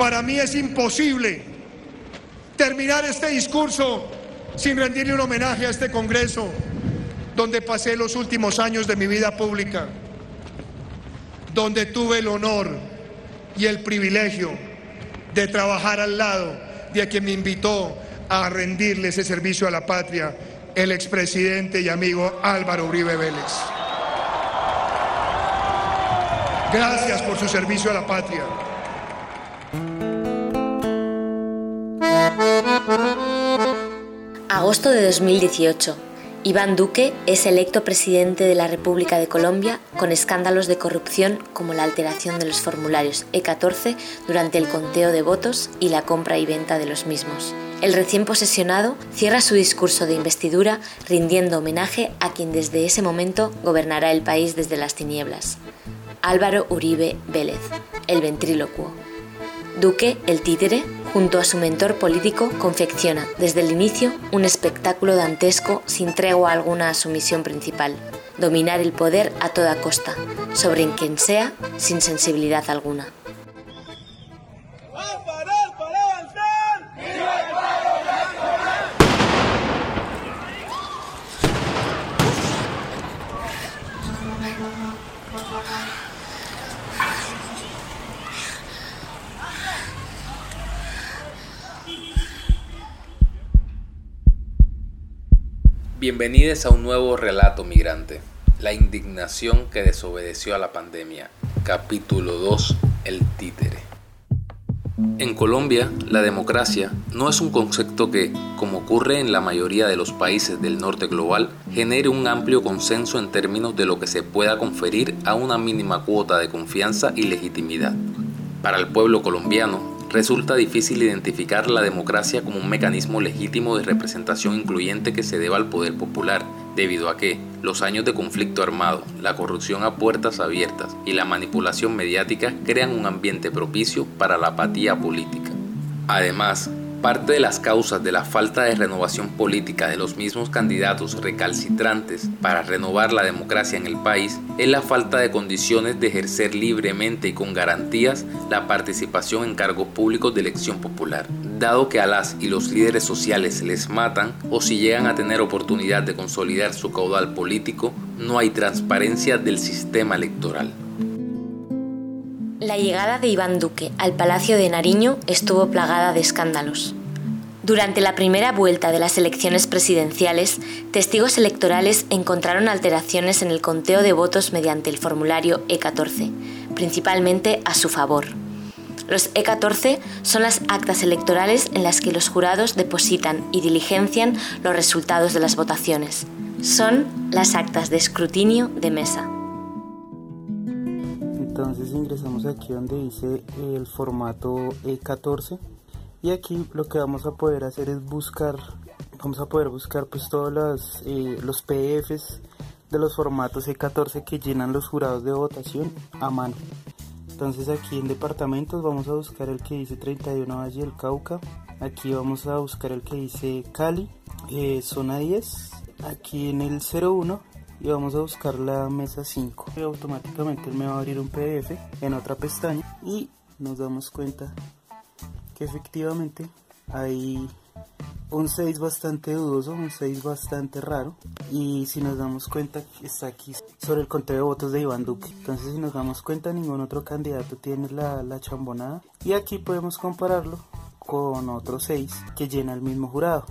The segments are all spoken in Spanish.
Para mí es imposible terminar este discurso sin rendirle un homenaje a este Congreso, donde pasé los últimos años de mi vida pública, donde tuve el honor y el privilegio de trabajar al lado de quien me invitó a rendirle ese servicio a la patria, el expresidente y amigo Álvaro Uribe Vélez. Gracias por su servicio a la patria. Agosto de 2018. Iván Duque es electo presidente de la República de Colombia con escándalos de corrupción como la alteración de los formularios E14 durante el conteo de votos y la compra y venta de los mismos. El recién posesionado cierra su discurso de investidura rindiendo homenaje a quien desde ese momento gobernará el país desde las tinieblas. Álvaro Uribe Vélez, el ventrílocuo. Duque, el títere, junto a su mentor político, confecciona desde el inicio un espectáculo dantesco sin tregua alguna a su misión principal, dominar el poder a toda costa, sobre quien sea, sin sensibilidad alguna. Bienvenidos a un nuevo relato migrante, la indignación que desobedeció a la pandemia, capítulo 2, el títere. En Colombia, la democracia no es un concepto que, como ocurre en la mayoría de los países del norte global, genere un amplio consenso en términos de lo que se pueda conferir a una mínima cuota de confianza y legitimidad. Para el pueblo colombiano, resulta difícil identificar la democracia como un mecanismo legítimo de representación incluyente que se deba al poder popular, debido a que los años de conflicto armado, la corrupción a puertas abiertas y la manipulación mediática crean un ambiente propicio para la apatía política. Además, Parte de las causas de la falta de renovación política de los mismos candidatos recalcitrantes para renovar la democracia en el país es la falta de condiciones de ejercer libremente y con garantías la participación en cargos públicos de elección popular, dado que a las y los líderes sociales les matan o si llegan a tener oportunidad de consolidar su caudal político, no hay transparencia del sistema electoral. La llegada de Iván Duque al Palacio de Nariño estuvo plagada de escándalos. Durante la primera vuelta de las elecciones presidenciales, testigos electorales encontraron alteraciones en el conteo de votos mediante el formulario E14, principalmente a su favor. Los E14 son las actas electorales en las que los jurados depositan y diligencian los resultados de las votaciones. Son las actas de escrutinio de mesa entonces ingresamos aquí donde dice el formato E14 y aquí lo que vamos a poder hacer es buscar vamos a poder buscar pues todos los, eh, los PDFs de los formatos E14 que llenan los jurados de votación a mano. Entonces aquí en departamentos vamos a buscar el que dice 31 Valle del Cauca aquí vamos a buscar el que dice Cali eh, zona 10 aquí en el 01 y vamos a buscar la mesa 5 y automáticamente me va a abrir un PDF en otra pestaña y nos damos cuenta que efectivamente hay un 6 bastante dudoso, un 6 bastante raro. Y si nos damos cuenta está aquí sobre el conteo de votos de Iván Duque. Entonces si nos damos cuenta ningún otro candidato tiene la, la chambonada. Y aquí podemos compararlo con otro 6 que llena el mismo jurado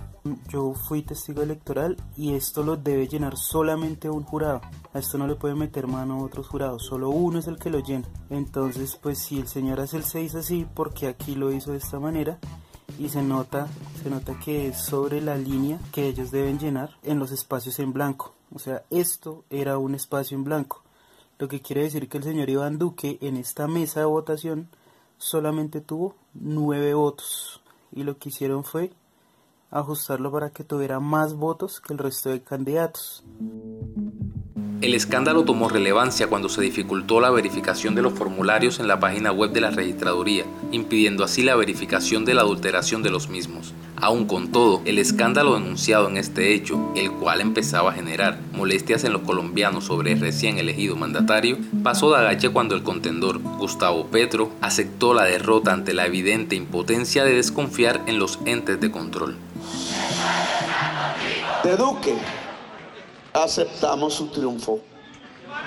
yo fui testigo electoral y esto lo debe llenar solamente un jurado. A esto no le puede meter mano a otros jurados, solo uno es el que lo llena. Entonces, pues si el señor hace el 6 así, porque aquí lo hizo de esta manera, y se nota, se nota que es sobre la línea que ellos deben llenar en los espacios en blanco. O sea, esto era un espacio en blanco. Lo que quiere decir que el señor Iván Duque en esta mesa de votación solamente tuvo nueve votos. Y lo que hicieron fue ajustarlo para que tuviera más votos que el resto de candidatos. El escándalo tomó relevancia cuando se dificultó la verificación de los formularios en la página web de la registraduría, impidiendo así la verificación de la adulteración de los mismos. Aún con todo, el escándalo denunciado en este hecho, el cual empezaba a generar molestias en los colombianos sobre el recién elegido mandatario, pasó de agache cuando el contendor Gustavo Petro aceptó la derrota ante la evidente impotencia de desconfiar en los entes de control. De Duque aceptamos su triunfo.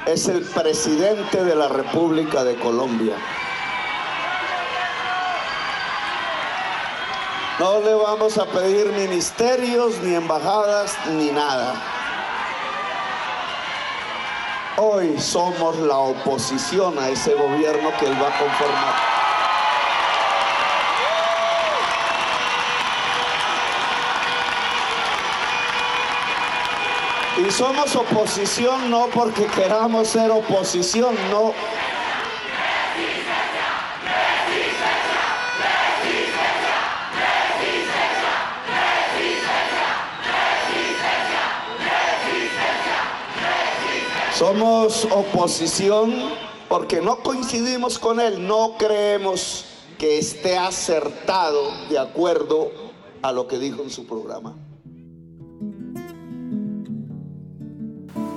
Es el presidente de la República de Colombia. No le vamos a pedir ministerios, ni embajadas, ni nada. Hoy somos la oposición a ese gobierno que él va a conformar. Y somos oposición no porque queramos ser oposición, no Somos oposición porque no coincidimos con él, no creemos que esté acertado de acuerdo a lo que dijo en su programa.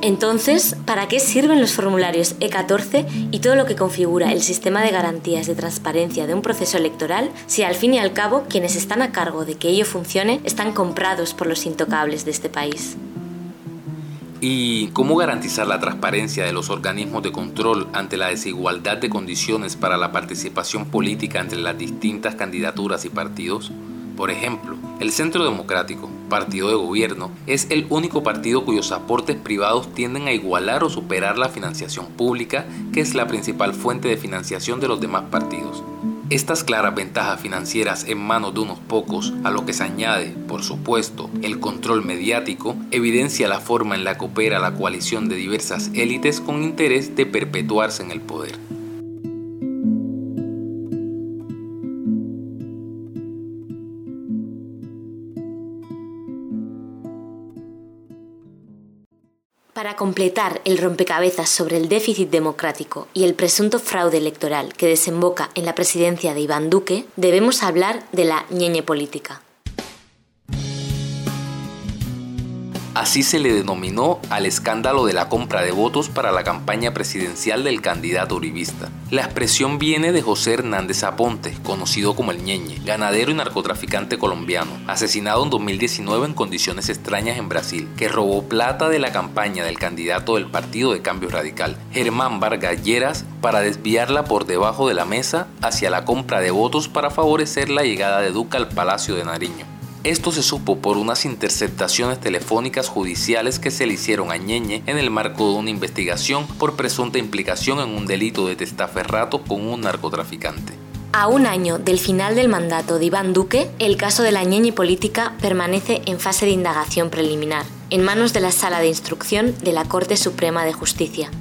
Entonces, ¿para qué sirven los formularios E14 y todo lo que configura el sistema de garantías de transparencia de un proceso electoral si al fin y al cabo quienes están a cargo de que ello funcione están comprados por los intocables de este país? ¿Y cómo garantizar la transparencia de los organismos de control ante la desigualdad de condiciones para la participación política entre las distintas candidaturas y partidos? Por ejemplo, el Centro Democrático, partido de gobierno, es el único partido cuyos aportes privados tienden a igualar o superar la financiación pública, que es la principal fuente de financiación de los demás partidos. Estas claras ventajas financieras en manos de unos pocos, a lo que se añade, por supuesto, el control mediático, evidencia la forma en la que opera la coalición de diversas élites con interés de perpetuarse en el poder. Para completar el rompecabezas sobre el déficit democrático y el presunto fraude electoral que desemboca en la presidencia de Iván Duque, debemos hablar de la ñeñe política. Así se le denominó al escándalo de la compra de votos para la campaña presidencial del candidato uribista. La expresión viene de José Hernández Aponte, conocido como el Ñeñe, ganadero y narcotraficante colombiano, asesinado en 2019 en condiciones extrañas en Brasil, que robó plata de la campaña del candidato del Partido de Cambio Radical, Germán Vargas Lleras, para desviarla por debajo de la mesa hacia la compra de votos para favorecer la llegada de Duca al Palacio de Nariño. Esto se supo por unas interceptaciones telefónicas judiciales que se le hicieron a Ñeñe en el marco de una investigación por presunta implicación en un delito de testaferrato con un narcotraficante. A un año del final del mandato de Iván Duque, el caso de la Ñeñe política permanece en fase de indagación preliminar, en manos de la Sala de Instrucción de la Corte Suprema de Justicia,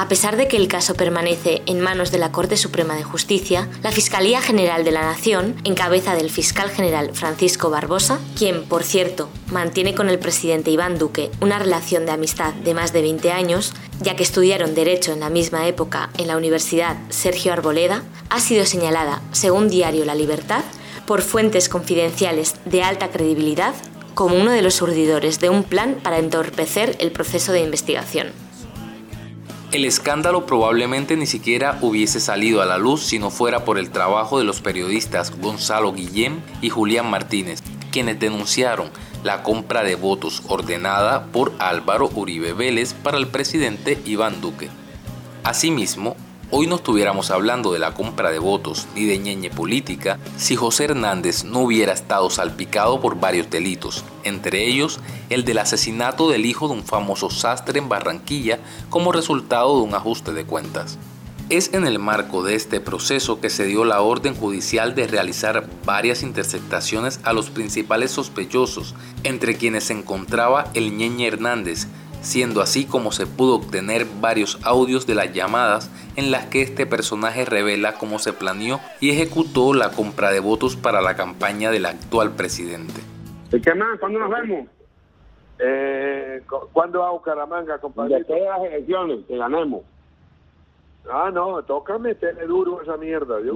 a pesar de que el caso permanece en manos de la Corte Suprema de Justicia, la Fiscalía General de la Nación, en cabeza del fiscal general Francisco Barbosa, quien, por cierto, mantiene con el presidente Iván Duque una relación de amistad de más de 20 años, ya que estudiaron Derecho en la misma época en la Universidad Sergio Arboleda, ha sido señalada, según Diario La Libertad, por fuentes confidenciales de alta credibilidad como uno de los urdidores de un plan para entorpecer el proceso de investigación. El escándalo probablemente ni siquiera hubiese salido a la luz si no fuera por el trabajo de los periodistas Gonzalo Guillén y Julián Martínez, quienes denunciaron la compra de votos ordenada por Álvaro Uribe Vélez para el presidente Iván Duque. Asimismo, hoy no estuviéramos hablando de la compra de votos ni de ñeñe política si José Hernández no hubiera estado salpicado por varios delitos, entre ellos el del asesinato del hijo de un famoso sastre en Barranquilla como resultado de un ajuste de cuentas. Es en el marco de este proceso que se dio la orden judicial de realizar varias interceptaciones a los principales sospechosos, entre quienes se encontraba el ñeñe Hernández, siendo así como se pudo obtener varios audios de las llamadas en las que este personaje revela cómo se planeó y ejecutó la compra de votos para la campaña del actual presidente. ¿Qué más? ¿Cuándo nos vemos? Eh, ¿Cuándo va a Bucaramanga, compadre? De las elecciones, que ganemos. Ah, no, toca meterle duro a esa mierda, ¿yo?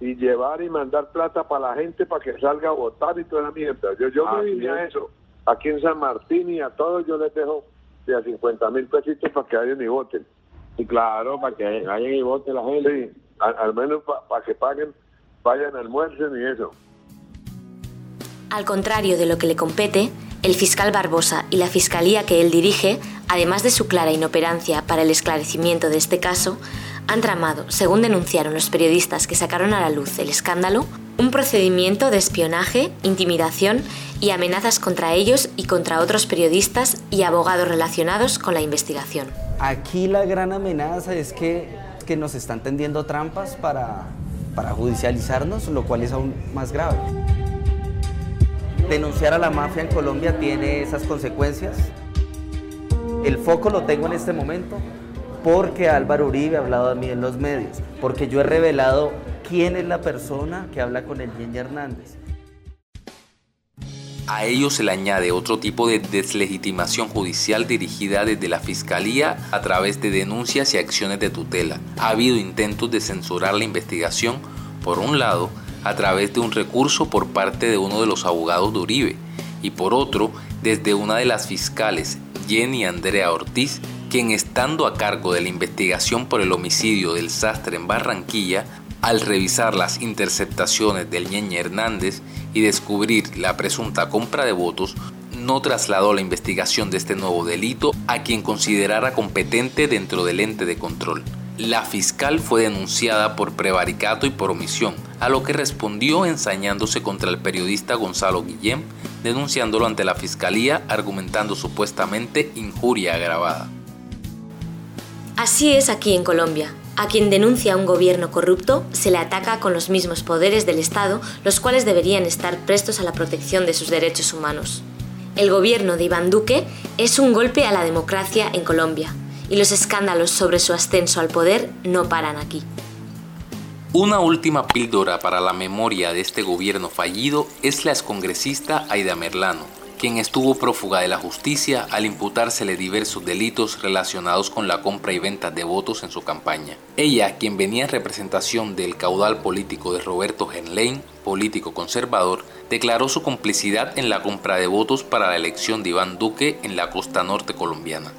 y llevar y mandar plata para la gente para que salga a votar y toda la mierda. Yo, yo me Así vine a eso. Aquí en San Martín y a todos yo les dejo de a 50 mil pesitos para que vayan y voten. Y claro, para que vayan y voten la gente. Sí, al, al menos para que paguen, vayan, almuercen y eso. Al contrario de lo que le compete, el fiscal Barbosa y la fiscalía que él dirige, además de su clara inoperancia para el esclarecimiento de este caso, han tramado, según denunciaron los periodistas que sacaron a la luz el escándalo, un procedimiento de espionaje, intimidación y amenazas contra ellos y contra otros periodistas y abogados relacionados con la investigación. Aquí la gran amenaza es que, que nos están tendiendo trampas para, para judicializarnos, lo cual es aún más grave. Denunciar a la mafia en Colombia tiene esas consecuencias. El foco lo tengo en este momento porque Álvaro Uribe ha hablado de mí en los medios, porque yo he revelado quién es la persona que habla con el Ñeñe Hernández. A ello se le añade otro tipo de deslegitimación judicial dirigida desde la Fiscalía a través de denuncias y acciones de tutela. Ha habido intentos de censurar la investigación, por un lado, a través de un recurso por parte de uno de los abogados de Uribe, y por otro, desde una de las fiscales, Jenny Andrea Ortiz, quien estando a cargo de la investigación por el homicidio del sastre en Barranquilla, al revisar las interceptaciones del Ñeñe Hernández y descubrir la presunta compra de votos, no trasladó la investigación de este nuevo delito a quien considerara competente dentro del ente de control. La fiscal fue denunciada por prevaricato y por omisión, a lo que respondió ensañándose contra el periodista Gonzalo Guillén, denunciándolo ante la fiscalía argumentando supuestamente injuria agravada. Así es aquí en Colombia. A quien denuncia un gobierno corrupto se le ataca con los mismos poderes del Estado, los cuales deberían estar prestos a la protección de sus derechos humanos. El gobierno de Iván Duque es un golpe a la democracia en Colombia, y los escándalos sobre su ascenso al poder no paran aquí. Una última píldora para la memoria de este gobierno fallido es la excongresista Aida Merlano, quien estuvo prófuga de la justicia al imputársele diversos delitos relacionados con la compra y venta de votos en su campaña. Ella, quien venía en representación del caudal político de Roberto Genlein, político conservador, declaró su complicidad en la compra de votos para la elección de Iván Duque en la costa norte colombiana.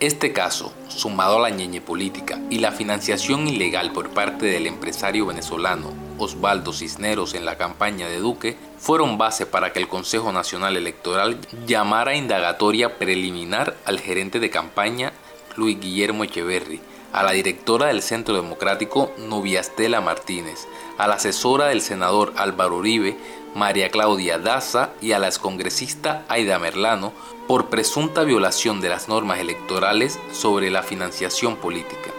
Este caso, sumado a la ñeñe política y la financiación ilegal por parte del empresario venezolano Osvaldo Cisneros en la campaña de Duque, fueron base para que el Consejo Nacional Electoral llamara indagatoria preliminar al gerente de campaña Luis Guillermo Echeverri, a la directora del Centro Democrático Nubia Estela Martínez, a la asesora del senador Álvaro Uribe, María Claudia Daza y a la excongresista Aida Merlano por presunta violación de las normas electorales sobre la financiación política.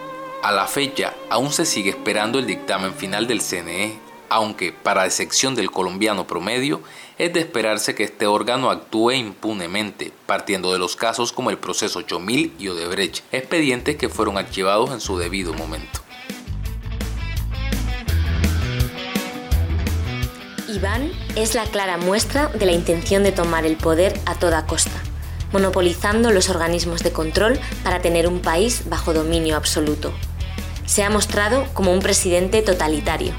A la fecha, aún se sigue esperando el dictamen final del CNE, aunque, para decepción del colombiano promedio, es de esperarse que este órgano actúe impunemente, partiendo de los casos como el proceso 8000 y Odebrecht, expedientes que fueron archivados en su debido momento. Iván es la clara muestra de la intención de tomar el poder a toda costa, monopolizando los organismos de control para tener un país bajo dominio absoluto. Se ha mostrado como un presidente totalitario,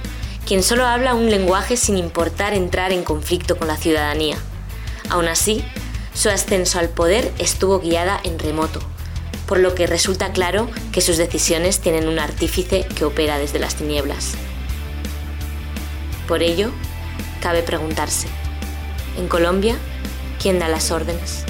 quien solo habla un lenguaje sin importar entrar en conflicto con la ciudadanía. Aún así, su ascenso al poder estuvo guiada en remoto, por lo que resulta claro que sus decisiones tienen un artífice que opera desde las tinieblas. Por ello, cabe preguntarse, ¿en Colombia quién da las órdenes?